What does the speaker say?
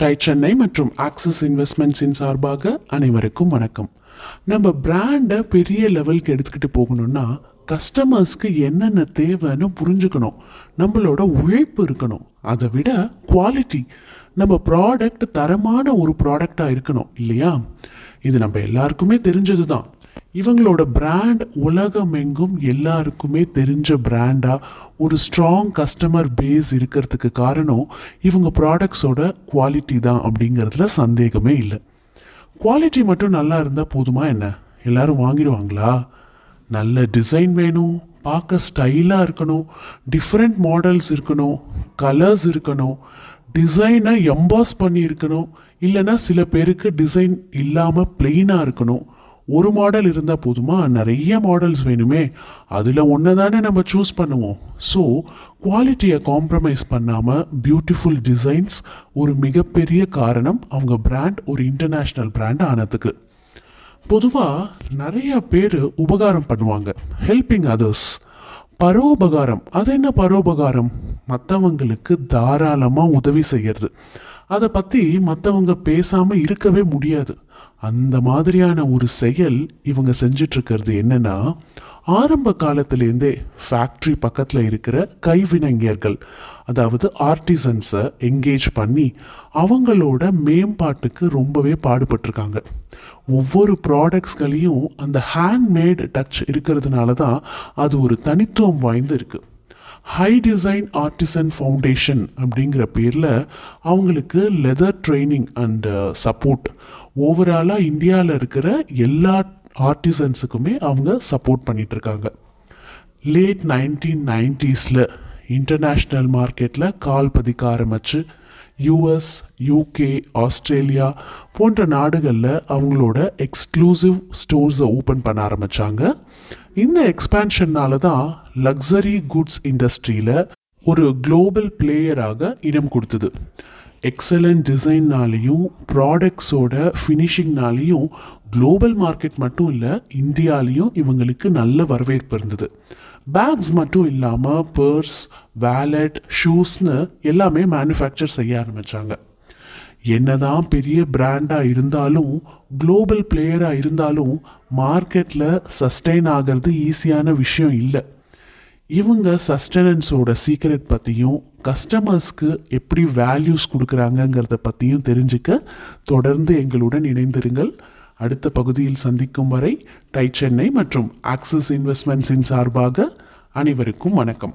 Tight Chennai மற்றும் axis இன்வெஸ்ட்மெண்ட்ஸின் சார்பாக அனைவருக்கும் வணக்கம். நம்ம பிராண்டை பெரிய லெவலுக்கு எடுத்துக்கிட்டு போகணும்னா கஸ்டமர்ஸ்க்கு என்னென்ன தேவைன்னு புரிஞ்சுக்கணும். நம்மளோட உழைப்பு இருக்கணும். அதை விட குவாலிட்டி நம்ம ப்ராடக்ட் தரமான ஒரு ப்ராடக்டாக இருக்கணும் இல்லையா? இது நம்ம எல்லாருக்குமே தெரிஞ்சது தான் இவங்களோட பிராண்ட் உலகமெங்கும் எல்லாருக்குமே தெரிஞ்ச பிராண்டாக ஒரு ஸ்ட்ராங் கஸ்டமர் பேஸ் இருக்கிறதுக்கு காரணம் இவங்க ப்ராடக்ட்ஸோட குவாலிட்டி தான் அப்படிங்கிறதுல சந்தேகமே இல்லை. குவாலிட்டி மட்டும் நல்லா இருந்தால் போதுமா என்ன? எல்லாரும் வாங்கிடுவாங்களா? நல்ல டிசைன் வேணும் பார்க்க ஸ்டைலாக இருக்கணும் டிஃப்ரெண்ட் மாடல்ஸ் இருக்கணும் கலர்ஸ் இருக்கணும் டிசைனை எம்பாஸ் பண்ணி இருக்கணும் இல்லைன்னா சில பேருக்கு டிசைன் இல்லாமல் பிளெயினாக இருக்கணும். ஒரு மாடல் இருந்தால் போதுமா? நிறைய மாடல்ஸ் வேணுமே. அதில் ஒன்று தானே நம்ம சூஸ் பண்ணுவோம். ஸோ குவாலிட்டியை காம்ப்ரமைஸ் பண்ணாமல் பியூட்டிஃபுல் டிசைன்ஸ் ஒரு மிகப்பெரிய காரணம் அவங்க பிராண்ட் ஒரு இன்டர்நேஷ்னல் பிராண்ட் ஆனதுக்கு. பொதுவாக நிறைய பேர் உபகாரம் பண்ணுவாங்க. ஹெல்பிங் அதர்ஸ் பரோபகாரம். அது என்ன பரோபகாரம்? மற்றவங்களுக்கு தாராளமாக உதவி செய்கிறது அதை பற்றி மற்றவங்க பேசாமல் இருக்கவே முடியாது. அந்த மாதிரியான ஒரு செயல் இவங்க செஞ்சிட்ருக்கிறது என்னென்னா ஆரம்ப காலத்திலேருந்தே ஃபேக்ட்ரி பக்கத்தில் இருக்கிற கைவினைஞர்கள் அதாவது ஆர்டிசன்ஸை என்கேஜ் பண்ணி அவங்களோட மேம்பாட்டுக்கு ரொம்பவே பாடுபட்டிருக்காங்க. ஒவ்வொரு ப்ராடக்ட்ஸ்களையும் அந்த ஹேண்ட்மேட் டச் இருக்கிறதுனால தான் அது ஒரு தனித்துவம் வாய்ந்து இருக்குது ஹை டிசைன் ஆர்டிசன் ஃபவுண்டேஷன் அப்படிங்கிற பேரில் அவங்களுக்கு லெதர் ட்ரைனிங் அண்ட் சப்போர்ட் ஓவராலாக இந்தியாவில் இருக்கிற எல்லா ஆர்டிசன்ஸுக்குமே அவங்க சப்போர்ட் பண்ணிகிட்ருக்காங்க லேட் நைன்டீன் நைன்டிஸில் இன்டர்நேஷ்னல் மார்க்கெட்டில் கால் பதிக்க ஆரம்பித்து யூஎஸ் யூகே ஆஸ்திரேலியா போன்ற நாடுகளில் அவங்களோட எக்ஸ்க்ளூசிவ் ஸ்டோர்ஸை ஓப்பன் பண்ண ஆரம்பித்தாங்க இந்த எக்ஸ்பேன்ஷன்னால தான் லக்ஸரி குட்ஸ் இண்டஸ்ட்ரியில் ஒரு குளோபல் பிளேயராக இடம் கொடுத்தது. எக்ஸலண்ட் டிசைன்னாலேயும் ப்ராடக்ட்ஸோட ஃபினிஷிங்னாலேயும் குளோபல் மார்க்கெட் மட்டும் இல்லை இந்தியாலேயும் இவங்களுக்கு நல்ல வரவேற்பு இருந்தது. பேக்ஸ் மட்டும் இல்லாமல் பர்ஸ் வேலட் ஷூஸ்னு எல்லாமே மேனுஃபேக்சர் செய்ய ஆரம்பித்தாங்க என்னதான் பெரிய பிராண்டாக இருந்தாலும் குளோபல் பிளேயராக இருந்தாலும் மார்க்கெட்டில் சஸ்டெயின் ஆகிறது ஈஸியான விஷயம் இல்லை. இவங்க சஸ்டனன்ஸோட சீக்ரெட் பற்றியும் கஸ்டமர்ஸ்க்கு எப்படி வேல்யூஸ் கொடுக்குறாங்கங்கிறத பற்றியும் தெரிஞ்சுக்க தொடர்ந்து எங்களுடன் இணைந்திருங்கள். அடுத்த பகுதியில் சந்திக்கும் வரை டை சென்னை மற்றும் ஆக்சிஸ் இன்வெஸ்ட்மெண்ட்ஸின் சார்பாக அனைவருக்கும் வணக்கம்.